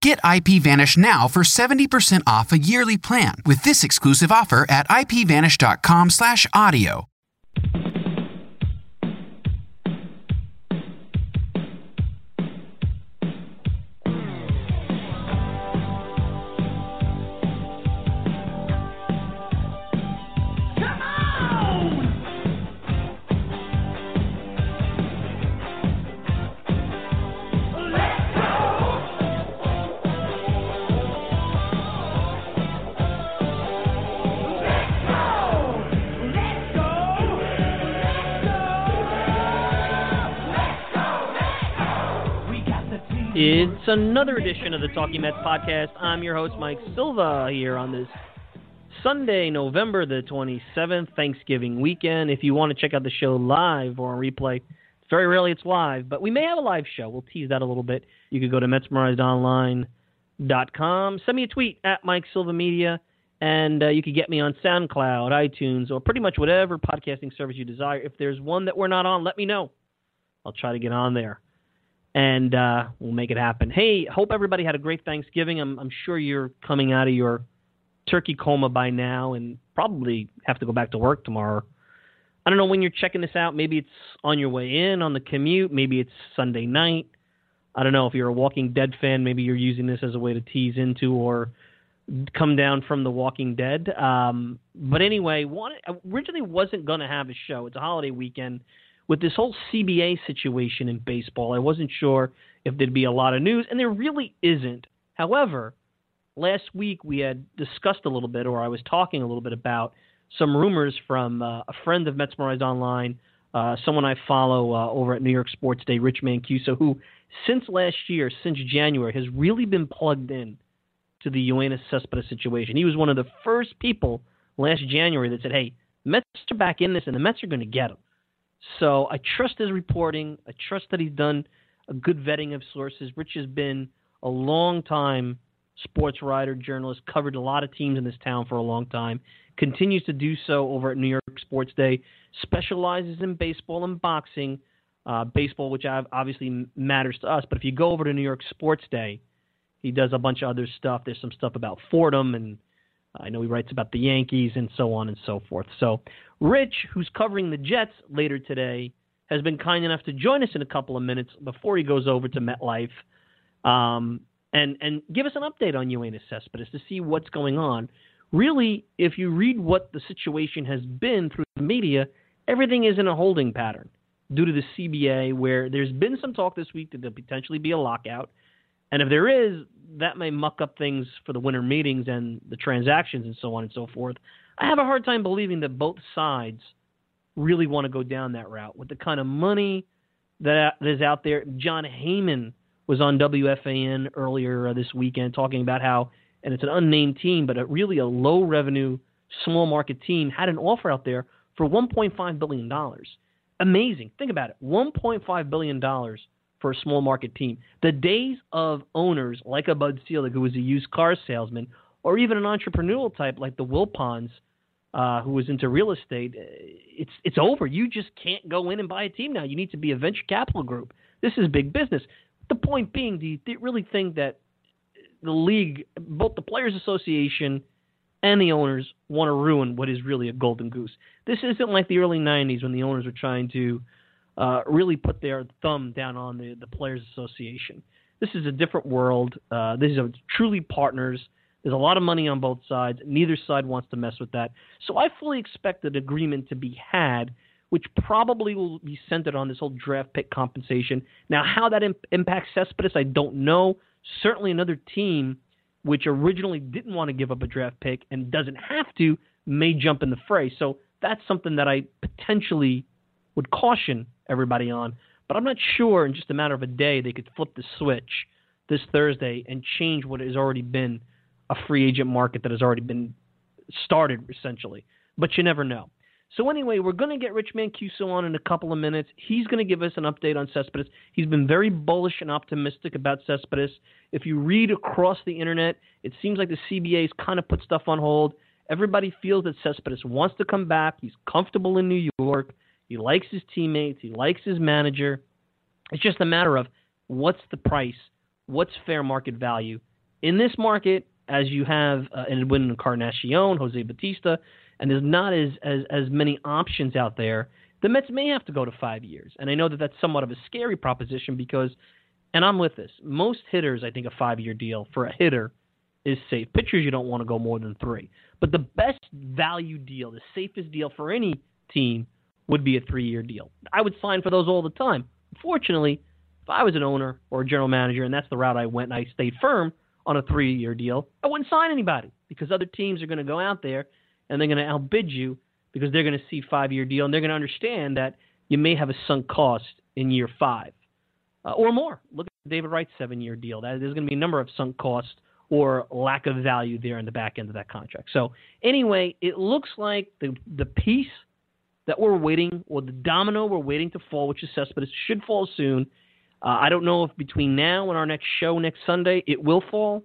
Get IPVanish now for 70% off a yearly plan with this exclusive offer at ipvanish.com/audio. It's another edition of the Talking Mets podcast. I'm your host, Mike Silva, here on this Sunday, November the 27th, Thanksgiving weekend. If you want to check out the show live or on replay, very rarely it's live, but we may have a live show. We'll tease that a little bit. You could go to MetsMerizedOnline.com. Send me a tweet at Mike Silva Media, and uh, you could get me on SoundCloud, iTunes, or pretty much whatever podcasting service you desire. If there's one that we're not on, let me know. I'll try to get on there and uh, we'll make it happen. Hey, hope everybody had a great Thanksgiving. I'm, I'm sure you're coming out of your turkey coma by now and probably have to go back to work tomorrow. I don't know when you're checking this out. Maybe it's on your way in on the commute. Maybe it's Sunday night. I don't know if you're a Walking Dead fan. Maybe you're using this as a way to tease into or come down from The Walking Dead. Um, but anyway, one, originally wasn't going to have a show. It's a holiday weekend with this whole CBA situation in baseball, I wasn't sure if there'd be a lot of news, and there really isn't. However, last week we had discussed a little bit, or I was talking a little bit about some rumors from uh, a friend of Mets Online, uh, someone I follow uh, over at New York Sports Day, Rich Mancuso, who since last year, since January, has really been plugged in to the Yoenis Cespedes situation. He was one of the first people last January that said, "Hey, Mets are back in this, and the Mets are going to get him." So I trust his reporting. I trust that he's done a good vetting of sources. Rich has been a long time sports writer, journalist, covered a lot of teams in this town for a long time, continues to do so over at New York Sports Day, specializes in baseball and boxing, uh, baseball, which obviously matters to us. But if you go over to New York Sports Day, he does a bunch of other stuff. There's some stuff about Fordham, and I know he writes about the Yankees and so on and so forth. So Rich, who's covering the Jets later today, has been kind enough to join us in a couple of minutes before he goes over to MetLife um, and and give us an update on Yoenis Cespedes to see what's going on. Really, if you read what the situation has been through the media, everything is in a holding pattern due to the CBA, where there's been some talk this week that there'll potentially be a lockout. And if there is, that may muck up things for the winter meetings and the transactions and so on and so forth. I have a hard time believing that both sides really want to go down that route with the kind of money that is out there. Jon Heyman was on WFAN earlier uh, this weekend talking about how, and it's an unnamed team, but a, really a low revenue, small market team had an offer out there for $1.5 billion. Amazing. Think about it $1.5 billion for a small market team. The days of owners like a Bud Selig, who was a used car salesman, or even an entrepreneurial type like the Wilpons, uh, who was into real estate, uh, it's it's over. You just can't go in and buy a team now. You need to be a venture capital group. This is big business. The point being, do you really think that the league, both the Players Association and the owners, want to ruin what is really a golden goose? This isn't like the early '90s when the owners were trying to uh, really put their thumb down on the, the Players Association. This is a different world. Uh, these are truly partners. There's a lot of money on both sides. Neither side wants to mess with that. So I fully expect an agreement to be had, which probably will be centered on this whole draft pick compensation. Now, how that imp- impacts Cespedes, I don't know. Certainly, another team which originally didn't want to give up a draft pick and doesn't have to may jump in the fray. So that's something that I potentially would caution everybody on. But I'm not sure in just a matter of a day they could flip the switch this Thursday and change what has already been a free agent market that has already been started essentially. But you never know. So anyway, we're going to get Rich Mancuso on in a couple of minutes. He's going to give us an update on Cespedes. He's been very bullish and optimistic about Cespedes. If you read across the internet, it seems like the CBA's kind of put stuff on hold. Everybody feels that Cespedes wants to come back. He's comfortable in New York. He likes his teammates. He likes his manager. It's just a matter of what's the price, what's fair market value. In this market, as you have uh, Edwin Encarnacion, Jose Bautista, and there's not as, as, as many options out there, the Mets may have to go to five years. And I know that that's somewhat of a scary proposition because, and I'm with this, most hitters, I think a five year deal for a hitter is safe. Pitchers, you don't want to go more than three. But the best value deal, the safest deal for any team would be a three year deal. I would sign for those all the time. Unfortunately, if I was an owner or a general manager and that's the route I went and I stayed firm on a three year deal, I wouldn't sign anybody because other teams are going to go out there and they're going to outbid you because they're going to see five year deal and they're going to understand that you may have a sunk cost in year five uh, or more. Look at David Wright's seven year deal. That, there's going to be a number of sunk costs or lack of value there in the back end of that contract. So anyway, it looks like the the piece that we're waiting, or the domino we're waiting to fall, which is Cespedes, should fall soon. Uh, I don't know if between now and our next show next Sunday it will fall,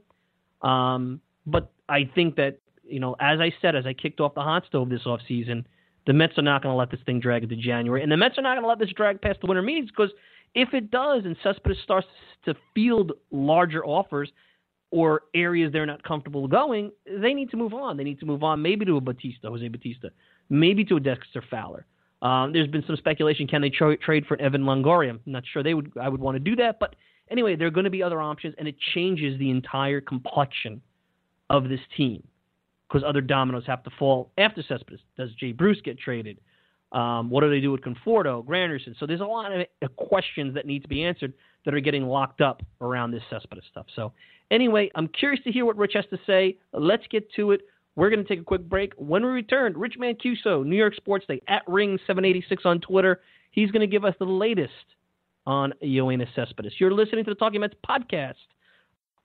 um, but I think that you know, as I said, as I kicked off the hot stove this off season, the Mets are not going to let this thing drag into January, and the Mets are not going to let this drag past the winter meetings because if it does, and Cespedes starts to field larger offers or areas they're not comfortable going, they need to move on. They need to move on, maybe to a Bautista, Jose Bautista, maybe to a Dexter Fowler. Um, there's been some speculation: can they tra- trade for Evan Longoria? I'm not sure they would. I would want to do that, but anyway, there are going to be other options, and it changes the entire complexion of this team because other dominoes have to fall after Cespedes. Does Jay Bruce get traded? Um, what do they do with Conforto, Granderson? So there's a lot of questions that need to be answered that are getting locked up around this Cespedes stuff. So anyway, I'm curious to hear what Rich has to say. Let's get to it. We're going to take a quick break. When we return, Rich Mancuso, New York Sports Day, at Ring786 on Twitter. He's going to give us the latest on Yoenis Cespedes. You're listening to the Talking Mets podcast.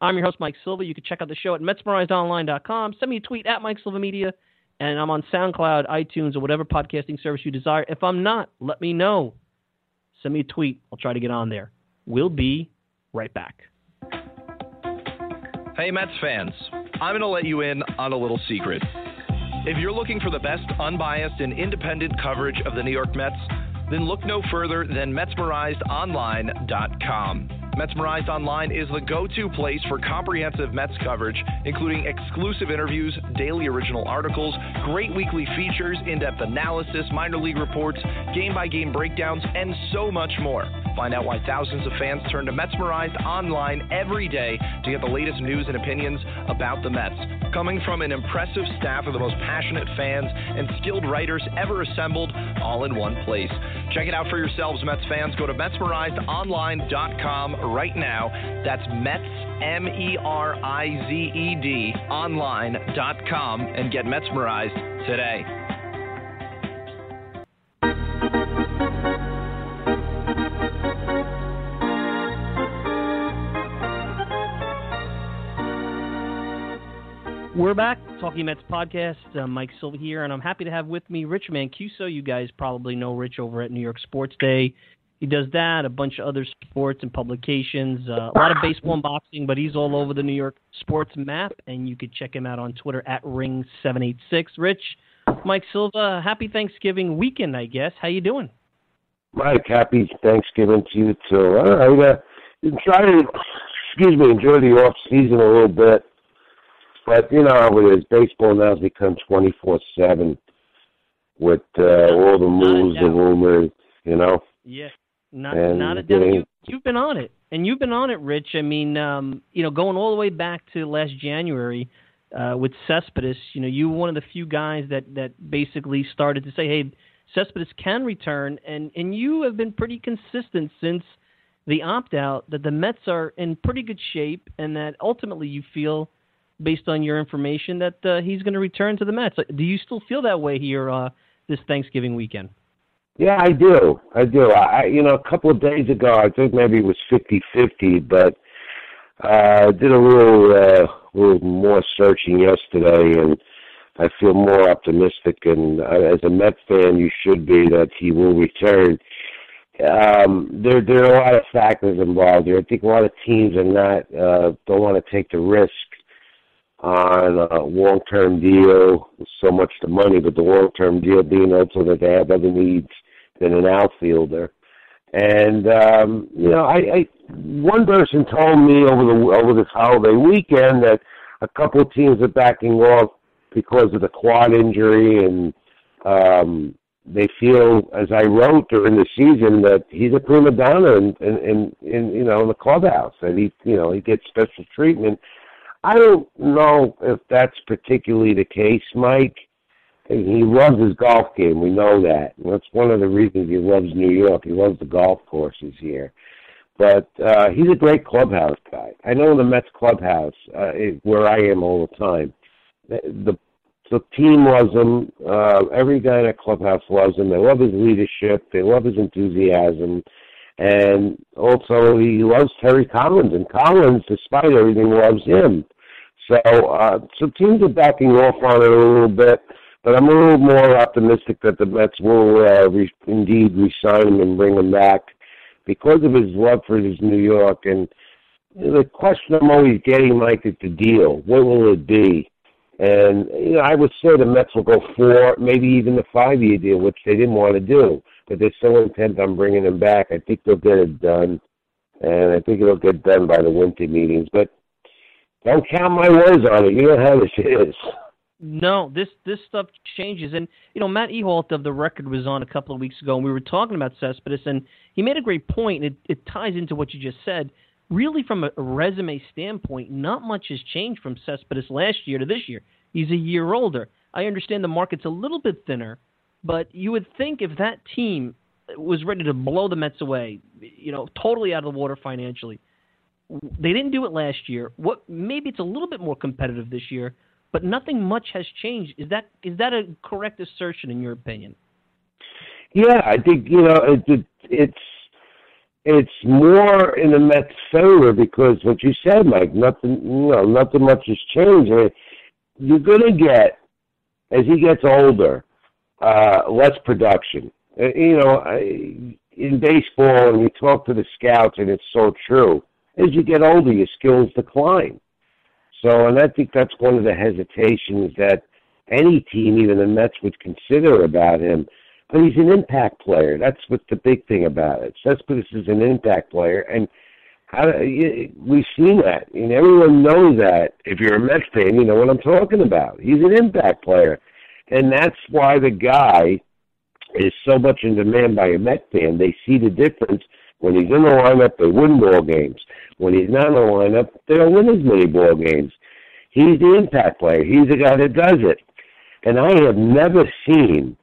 I'm your host, Mike Silva. You can check out the show at MetsMerizedOnline.com. Send me a tweet at Mike Silva Media, and I'm on SoundCloud, iTunes, or whatever podcasting service you desire. If I'm not, let me know. Send me a tweet. I'll try to get on there. We'll be right back. Hey, Mets fans. I'm going to let you in on a little secret. If you're looking for the best unbiased and independent coverage of the New York Mets, then look no further than MetsMerizedOnline.com. Metsmerized Online is the go to place for comprehensive Mets coverage, including exclusive interviews, daily original articles, great weekly features, in depth analysis, minor league reports, game by game breakdowns, and so much more. Find out why thousands of fans turn to Metsmerized Online every day to get the latest news and opinions about the Mets. Coming from an impressive staff of the most passionate fans and skilled writers ever assembled, all in one place. Check it out for yourselves, Mets fans. Go to MetsmerizedOnline.com right now. That's Mets, M E R I Z E D, online.com, and get Metsmerized today. We're back, Talking Mets podcast. Uh, Mike Silva here, and I'm happy to have with me Rich Mancuso. You guys probably know Rich over at New York Sports Day. He does that, a bunch of other sports and publications, uh, a lot of baseball and boxing, but he's all over the New York sports map, and you could check him out on Twitter at Ring786. Rich, Mike Silva, happy Thanksgiving weekend, I guess. How you doing? Mike, happy Thanksgiving to you too. All right, uh, try to, excuse me, enjoy the off season a little bit. But you know how it is. Baseball now has become twenty four seven with uh, all the moves, the rumors. You know. Yeah, not and not a doubt. You, you've been on it, and you've been on it, Rich. I mean, um, you know, going all the way back to last January uh, with Cespedes. You know, you were one of the few guys that that basically started to say, "Hey, Cespedes can return," and and you have been pretty consistent since the opt out that the Mets are in pretty good shape, and that ultimately you feel based on your information, that uh, he's going to return to the Mets. Do you still feel that way here uh, this Thanksgiving weekend? Yeah, I do. I do. I, you know, a couple of days ago, I think maybe it was fifty-fifty, but uh, I did a little, uh, little more searching yesterday, and I feel more optimistic. And uh, as a Met fan, you should be that he will return. Um, there, there are a lot of factors involved here. I think a lot of teams are not uh, don't want to take the risk on a long-term deal, so much the money, but the long-term deal being also that they have other needs than an outfielder. And um, you know, I, I one person told me over the over this holiday weekend that a couple of teams are backing off because of the quad injury, and um, they feel, as I wrote during the season, that he's a prima donna in, in, in, in you know in the clubhouse, and he you know he gets special treatment I don't know if that's particularly the case, Mike. He loves his golf game. We know that. That's one of the reasons he loves New York. He loves the golf courses here. But uh, he's a great clubhouse guy. I know the Mets clubhouse, uh, where I am all the time, the the team loves him. Uh, every guy in that clubhouse loves him. They love his leadership. They love his enthusiasm. And also, he loves Terry Collins, and Collins, despite everything, loves him. So, uh, so teams are backing off on it a little bit, but I'm a little more optimistic that the Mets will uh, re- indeed resign him and bring him back because of his love for his New York. And the question I'm always getting, Mike, is the deal. What will it be? And you know, I would say the Mets will go four, maybe even the five-year deal, which they didn't want to do, but they're so intent on bringing him back. I think they'll get it done, and I think it'll get done by the winter meetings. But don't count my words on it. You know how this is. No, this this stuff changes, and you know Matt Ehalt of the record was on a couple of weeks ago, and we were talking about Cespedes, and he made a great point. It, it ties into what you just said really from a resume standpoint, not much has changed from Cespedes last year to this year. He's a year older. I understand the market's a little bit thinner, but you would think if that team was ready to blow the Mets away, you know, totally out of the water financially, they didn't do it last year. What maybe it's a little bit more competitive this year, but nothing much has changed. Is that is that a correct assertion in your opinion? Yeah, I think you know it, it, it's it's more in the Mets' favor because what you said, Mike, nothing, you know, nothing much has changed. I mean, you're to get, as he gets older, uh, less production. Uh, you know, I, in baseball, and you talk to the scouts, and it's so true. As you get older, your skills decline. So, and I think that's one of the hesitations that any team, even the Mets, would consider about him but he's an impact player. That's what the big thing about it. Cespedes is an impact player, and how, we've seen that, and everyone knows that. If you're a Mets fan, you know what I'm talking about. He's an impact player, and that's why the guy is so much in demand by a Met fan. They see the difference. When he's in the lineup, they win ball games. When he's not in the lineup, they don't win as many ball games. He's the impact player. He's the guy that does it. And I have never seen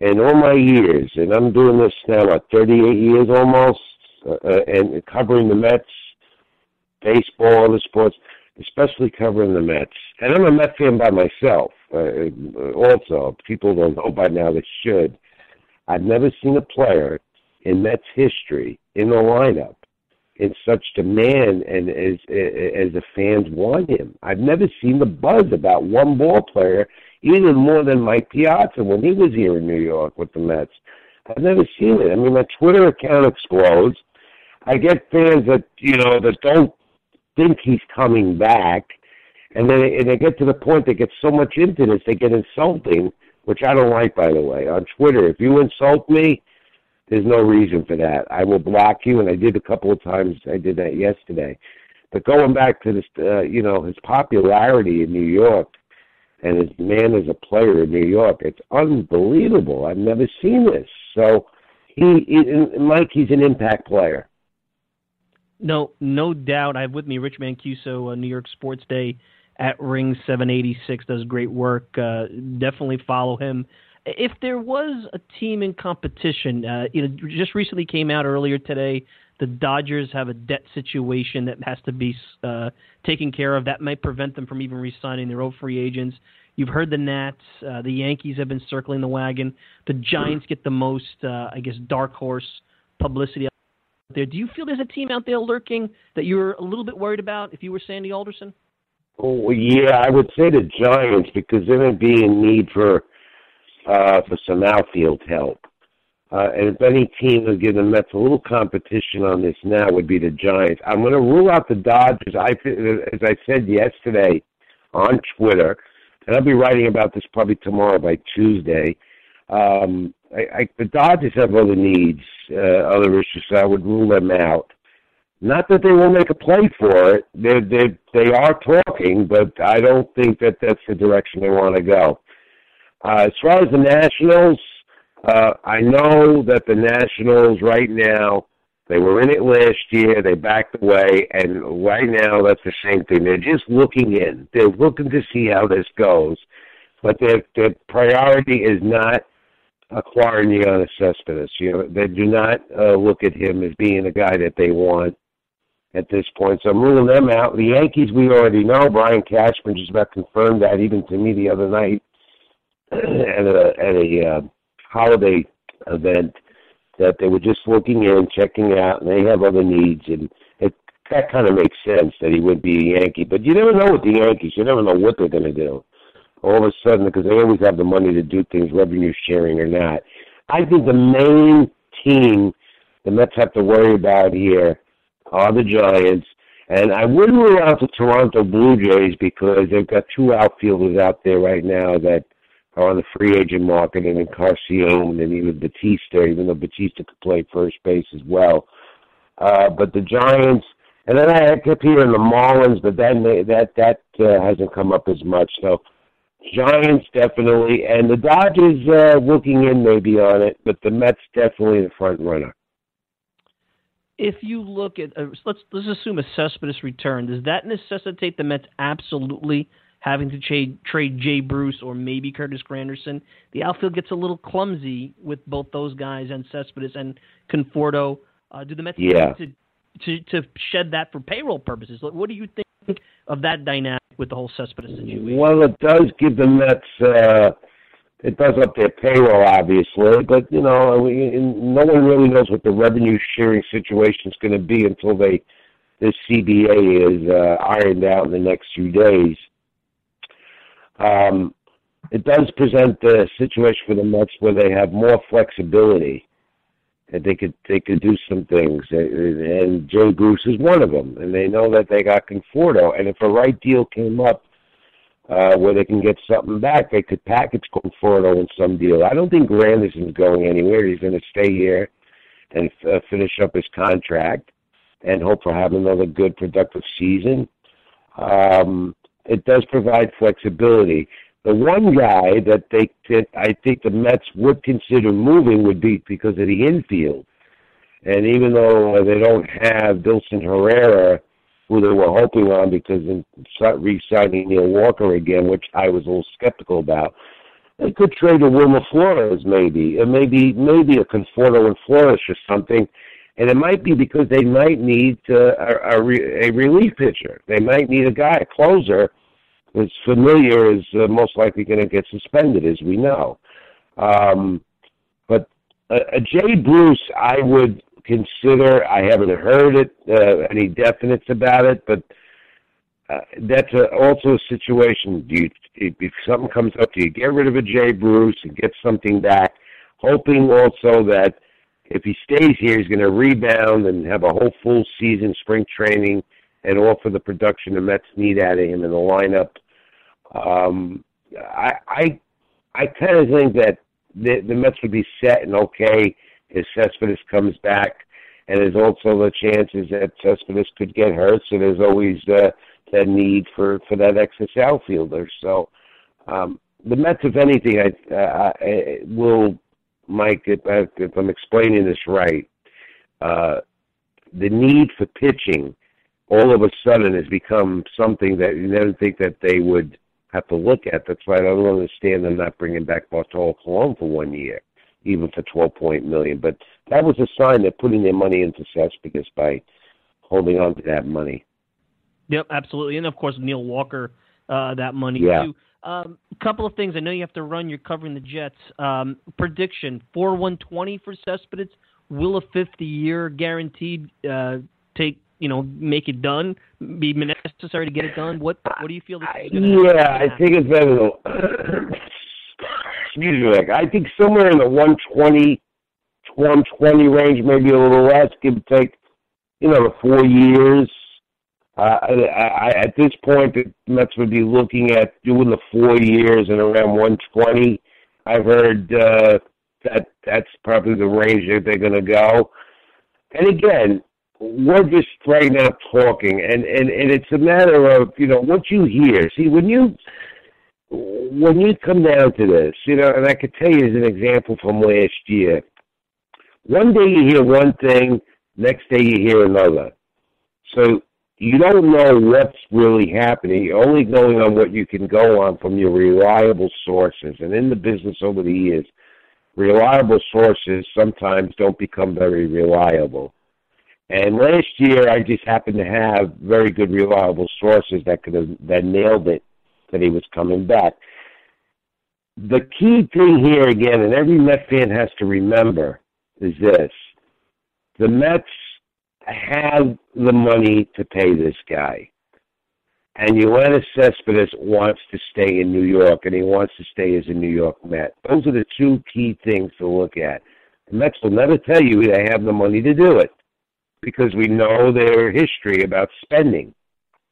in all my years, and I'm doing this now, what, 38 years almost, uh, uh, and covering the Mets, baseball, other sports, especially covering the Mets. And I'm a Met fan by myself. Uh, also, people don't know by now they should. I've never seen a player in Mets history in the lineup in such demand and as as the fans want him. I've never seen the buzz about one ball player even more than Mike Piazza when he was here in New York with the Mets. I've never seen it. I mean, my Twitter account explodes. I get fans that you know that don't think he's coming back, and then and they get to the point they get so much into this they get insulting, which I don't like. By the way, on Twitter, if you insult me, there's no reason for that. I will block you, and I did a couple of times. I did that yesterday. But going back to this, uh, you know, his popularity in New York and his man as a player in New York, it's unbelievable. I've never seen this. So he, he Mike, he's an impact player. No, no doubt. I have with me Rich Mancuso, uh, New York Sports Day at Ring 786. Does great work. Uh, definitely follow him. If there was a team in competition, uh, you know, just recently came out earlier today. The Dodgers have a debt situation that has to be uh, taken care of. That might prevent them from even re-signing their old free agents. You've heard the Nats. Uh, the Yankees have been circling the wagon. The Giants get the most, uh, I guess, dark horse publicity out there. Do you feel there's a team out there lurking that you're a little bit worried about if you were Sandy Alderson? Oh yeah, I would say the Giants because they're going to be in need for uh, for some outfield help. Uh, and if any team would give the Mets a little competition on this now would be the Giants. I'm going to rule out the Dodgers. I, as I said yesterday on Twitter, and I'll be writing about this probably tomorrow by Tuesday. Um, I, I, the Dodgers have other needs, uh, other issues, so I would rule them out. Not that they won't make a play for it. They they they are talking, but I don't think that that's the direction they want to go. Uh, as far as the Nationals, uh, I know that the Nationals right now they were in it last year. They backed away, and right now that's the same thing. They're just looking in. They're looking to see how this goes, but their their priority is not acquiring Yoenis Cespedes. You know, they do not uh, look at him as being a guy that they want at this point. So I'm ruling them out. The Yankees, we already know. Brian Cashman just about confirmed that even to me the other night at a at a uh, holiday event that they were just looking in, checking out, and they have other needs, and it that kind of makes sense that he would be a Yankee. But you never know with the Yankees; you never know what they're going to do. All of a sudden, because they always have the money to do things, revenue sharing or not. I think the main team the Mets have to worry about here are the Giants. And I wouldn't rule out the Toronto Blue Jays because they've got two outfielders out there right now that are on the free agent market, and Encarnacion and even Bautista, even though Bautista could play first base as well. Uh, but the Giants, and then I kept hearing the Marlins, but they, that that uh, hasn't come up as much. So Giants definitely, and the Dodgers uh, looking in maybe on it, but the Mets definitely the front runner. If you look at uh, let's let's assume a Cespedes return, does that necessitate the Mets absolutely having to trade trade Jay Bruce or maybe Curtis Granderson. The outfield gets a little clumsy with both those guys and Cespedes and Conforto. Uh, do the Mets yeah. to, to to shed that for payroll purposes? What do you think of that dynamic with the whole Cespedes situation? Well, it does give the Mets. Uh, it does up their payroll, obviously, but you know, we, no one really knows what the revenue sharing situation is going to be until they this CBA is uh, ironed out in the next few days. Um, it does present a situation for the Mets where they have more flexibility that they could they could do some things, and Jay Bruce is one of them. And they know that they got Conforto, and if a right deal came up uh, where they can get something back, they could package Conforto in some deal. I don't think Granderson's going anywhere. He's going to stay here and uh, finish up his contract and hope for having another good productive season. Um, it does provide flexibility. The one guy that they that I think the Mets would consider moving would be because of the infield. And even though they don't have Dilson Herrera, hoping on because in re-signing Neil Walker again, which I was a little skeptical about, they could trade a Wilmer Flores maybe, or maybe maybe a Conforto and Flores or something. And it might be because they might need uh, a, a, a relief pitcher. They might need a guy, a closer, is Familia is uh, most likely going to get suspended, as we know. Um, but a, a Jay Bruce, I would consider. I haven't heard it uh, any definites about it, but uh, that's a, also a situation. Do you, if something comes up, do you get rid of a Jay Bruce and get something back, hoping also that if he stays here, he's going to rebound and have a whole full season, spring training, and offer the production the Mets need out of him in the lineup. Um, I I, I kind of think that the, the Mets would be set and okay if Cespedes comes back, and there's also the chances that Cespedes could get hurt. So there's always uh, that need for for that extra outfielder. So um, the Mets, if anything, I, uh, I will, Mike, if, if I'm explaining this right, uh, the need for pitching all of a sudden has become something that you never think that they would have to look at. That's why I don't understand them not bringing back Bartolo Colon for one year, even for twelve point million. But that was a sign they're putting their money into Cespedes by holding on to that money. Yep, absolutely, and of course Neil Walker, uh, that money yeah. too. A um, couple of things. I know you have to run. You're covering the Jets. Um, prediction: four one twenty for Cespedes. Will a fifty year guaranteed uh, take? You know, make it done. Be necessary to get it done. What What do you feel? This is yeah, I think it's better. I think somewhere in the 120, 120 range, maybe a little less. Give or take. You know, the four years uh, I, I, at this point, the Mets would be looking at doing the four years and around 120. I've heard uh, that that's probably the range that they're going to go. And again, we're just right now talking, and, and, and it's a matter of you know what you hear. See, when you when you come down to this, you know, and I could tell you as an example from last year. One day you hear one thing, next day you hear another. So you don't know what's really happening. You're only going on what you can go on from your reliable sources. And in the business over the years, reliable sources sometimes don't become very reliable. And last year, I just happened to have very good, reliable sources that could have that nailed it that he was coming back. The key thing here again, and every Met fan has to remember, is this: the Mets have the money to pay this guy. And Yoenis Cespedes wants to stay in New York, and he wants to stay as a New York Met. Those are the two key things to look at. The Mets will never tell you they have the money to do it because we know their history about spending.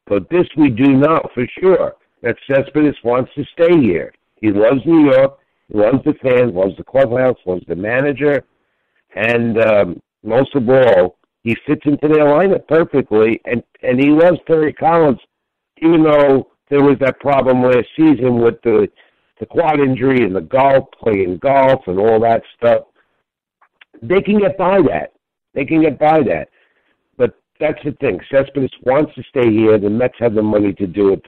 But this we do know for sure that Cespedes wants to stay here. He loves New York. He loves the fans, loves the clubhouse, loves the manager, and um, most of all, he fits into their lineup perfectly, and and he loves Terry Collins, even though there was that problem last season with the the quad injury and the golf, playing golf and all that stuff. They can get by that. They can get by that. That's the thing. Cespedes wants to stay here. The Mets have the money to do it,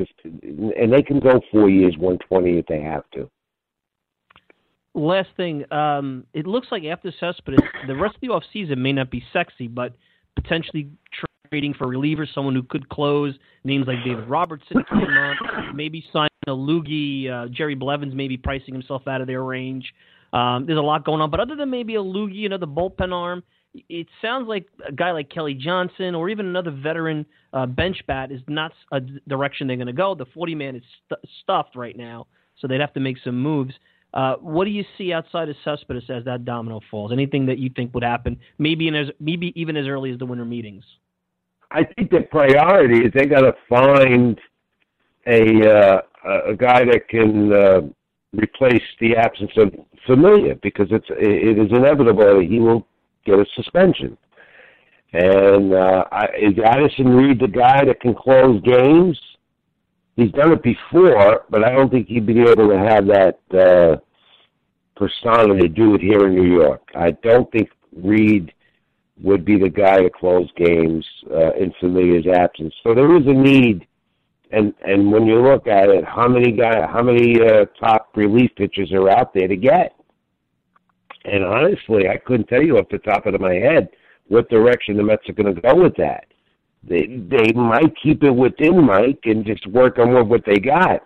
and they can go four years, one twenty if they have to. Last thing, um, it looks like after Cespedes, the rest of the off season may not be sexy, but potentially trading for relievers, someone who could close. Names like David Robertson. Maybe sign a LOOGY. Uh, Jerry Blevins maybe pricing himself out of their range. Um, there's a lot going on, but other than maybe a LOOGY, another bullpen arm, it sounds like a guy like Kelly Johnson or even another veteran uh, bench bat is not a direction they're going to go. The 40 man is st- stuffed right now, so they'd have to make some moves. Uh, what do you see outside of Cespedes as that domino falls? Anything that you think would happen, maybe in as maybe even as early as the winter meetings? I think the priority is they got to find a uh, a guy that can uh, replace the absence of Familia because it's it is inevitable that he will get a suspension. And uh, I, is Addison Reed the guy that can close games? he's done it before, but I don't think he'd be able to have that uh, persona to do it here in New York. I don't think Reed would be the guy to close games uh, in Familia's absence. So there is a need, and and when you look at it, how many guy, how many uh, top relief pitchers are out there to get? And honestly, I couldn't tell you off the top of my head what direction the Mets are going to go with that. They they might keep it within Mike and just work on what they got,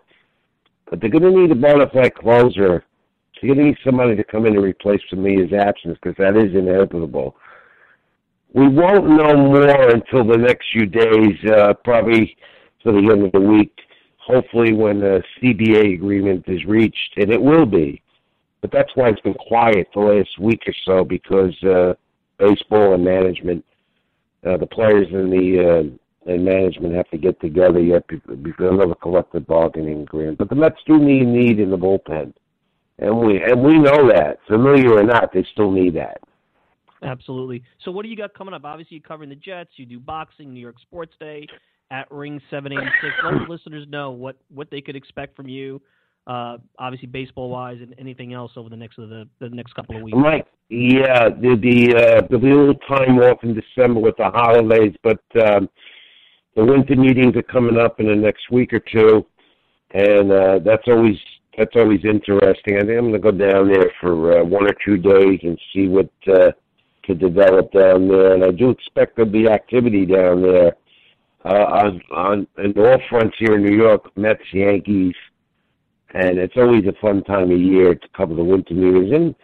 but they're going to need a bona fide closer. They're going to need somebody to come in and replace Familia's absence because that is inevitable. we won't know more until the next few days, uh, probably to the end of the week. Hopefully, when the CBA agreement is reached, and it will be. But that's why it's been quiet the last week or so because uh, baseball and management, uh, the players and the uh, and management have to get together yet before another collective bargaining agreement. But the Mets do need need in the bullpen, and we and we know that, Familia or not, they still need that. Absolutely. So, what do you got coming up? Obviously, you're covering the Jets. You do boxing, New York Sports Day at Ring 786. Let the listeners know what what they could expect from you. Uh, obviously, baseball wise, and anything else over the next of the, the next couple of weeks. Right. Yeah, there'll be uh, a little time off in December with the holidays, but um, the winter meetings are coming up in the next week or two, and uh, that's always that's always interesting. I think I'm going to go down there for uh, one or two days and see what uh, could develop down there, and I do expect there'll be activity down there uh, on on in all fronts here in New York, Mets, Yankees, and it's always a fun time of year to cover the winter meetings. And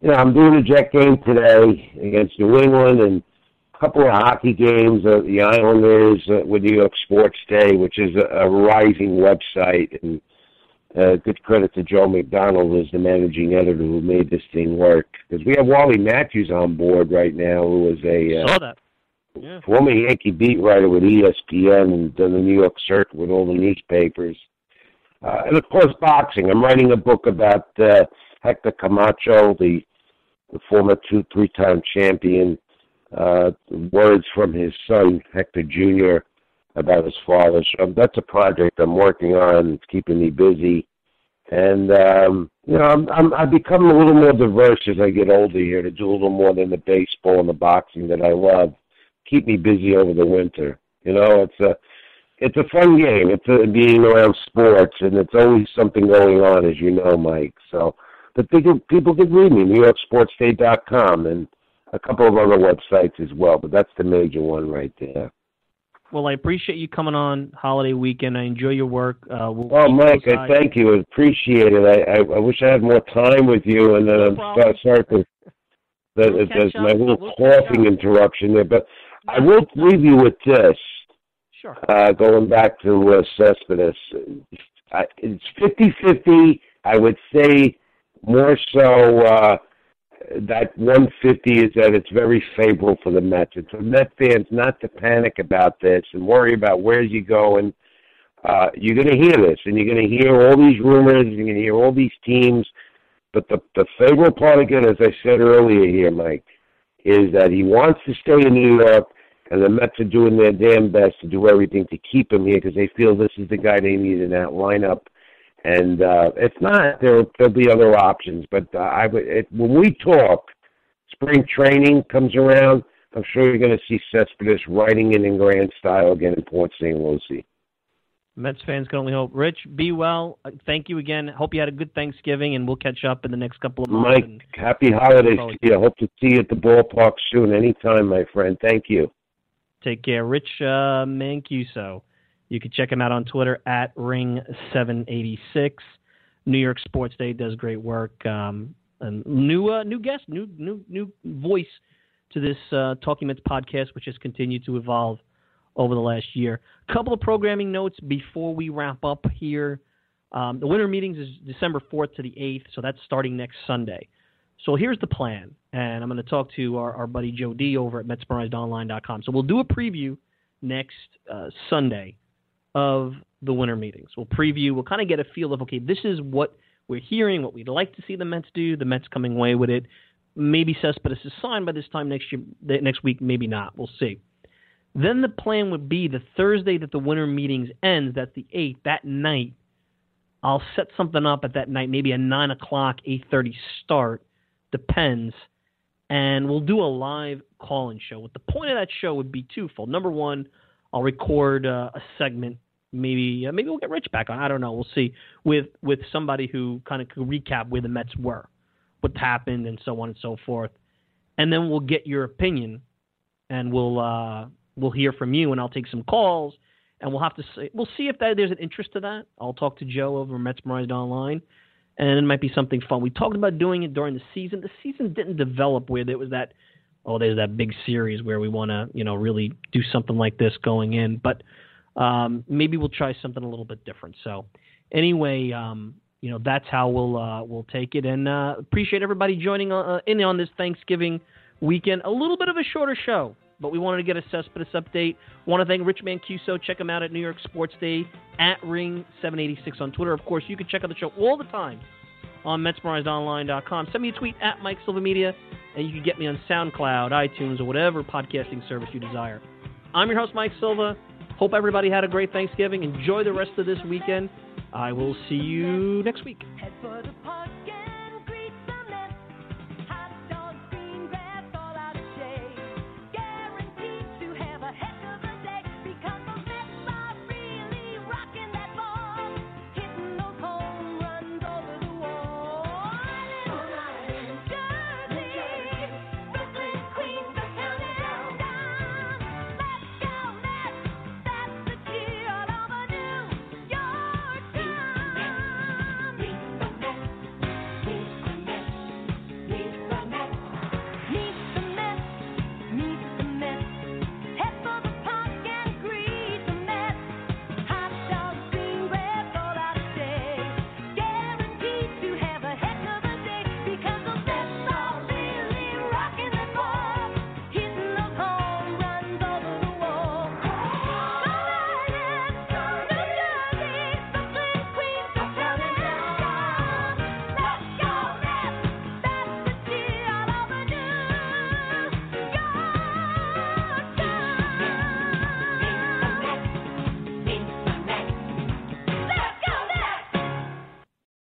you know, I'm doing a Jet game today against New England, and a couple of hockey games. Uh, the Islanders uh, with New York Sports Day, which is a, a rising website, and uh, good credit to Joe McDonald as the managing editor who made this thing work. Because we have Wally Matthews on board right now, who is a uh, saw that. Yeah. former Yankee beat writer with ESPN and done the New York circuit with all the newspapers. Uh, and of course, boxing. I'm writing a book about uh, Hector Camacho, the the former two three time champion. Uh, words from his son Hector Jr. about his father. So that's a project I'm working on. It's keeping me busy, and um, you know I'm, I'm I become a little more diverse as I get older here to do a little more than the baseball and the boxing that I love. Keep me busy over the winter. You know, it's a it's a fun game. It's a, being around sports, and it's always something going on, as you know, Mike. So, but people people can read me, NewYorkSportsDay.com, and a couple of other websites as well. But that's the major one right there. Well, I appreciate you coming on holiday weekend. I enjoy your work. Uh, we'll oh, Mike, I thank you. I appreciate it. I, I, I wish I had more time with you, and then no I'm problem. sorry for that. We'll that my little we'll coughing interruption there, but I will leave you with this. Sure. Uh, going back to uh, Cespedes, I, it's 50-50. I would say more so uh, that 150 is that it's very favorable for the Mets. It's for Met fans not to panic about this and worry about where you go. And uh, you're going to hear this, and you're going to hear all these rumors, and you're going to hear all these teams. But the the favorable part again, as I said earlier here, Mike, is that he wants to stay in New York and the Mets are doing their damn best to do everything to keep him here because they feel this is the guy they need in that lineup. And uh, if not, there there'll be other options. But uh, I would it, when we talk, spring training comes around. I'm sure you're going to see Cespedes riding in in grand style again in Port St. Lucie. Mets fans can only hope. Rich, be well. Thank you again. Hope you had a good Thanksgiving, and we'll catch up in the next couple of months. Mike, happy holidays to you. I hope to see you at the ballpark soon. Anytime, my friend. Thank you. Take care. Rich uh, Mancuso. You can check him out on Twitter at Ring786. New York Sports Day does great work. Um, and new uh, new guest, new new new voice to this uh, Talking Mets podcast, which has continued to evolve over the last year. A couple of programming notes before we wrap up here. Um, the winter meetings is December 4th to the 8th, so that's starting next Sunday. So here's the plan, and I'm going to talk to our, our buddy Joe D over at MetsMerizedOnline.com. So we'll do a preview next uh, Sunday of the winter meetings. We'll preview. We'll kind of get a feel of okay, this is what we're hearing, what we'd like to see the Mets do. The Mets coming away with it. Maybe Cespedes is signed by this time next year, next week. Maybe not. We'll see. Then the plan would be the Thursday that the winter meetings ends. That's the eighth. That night, I'll set something up at that night, maybe a nine o'clock, eight thirty start depends. And we'll do a live call in show. What the point of that show would be twofold. Number one, I'll record uh, a segment. Maybe uh, maybe we'll get Rich back on. I don't know. We'll see with with somebody who kind of could recap where the Mets were, what happened, and so on and so forth. And then we'll get your opinion, and we'll uh, we'll hear from you, and I'll take some calls, and we'll have to see, we'll see if that, there's an interest to that. I'll talk to Joe over Mets Merized Online, and it might be something fun. We talked about doing it during the season. The season didn't develop where there was that oh, there's that big series where we want to, you know, really do something like this going in. But um, maybe we'll try something a little bit different. So anyway, um, you know, that's how we'll uh, we'll take it. And uh, appreciate everybody joining uh, in on this Thanksgiving weekend. A little bit of a shorter show, but we wanted to get a Cespedes update. Want to thank Rich Mancuso. Check him out at New York Sports Day at Ring786 on Twitter. Of course, you can check out the show all the time on MetsMerizedOnline.com. Send me a tweet at Mike Silva Media, and you can get me on SoundCloud, iTunes, or whatever podcasting service you desire. I'm your host, Mike Silva. Hope everybody had a great Thanksgiving. Enjoy the rest of this weekend. I will see you next week.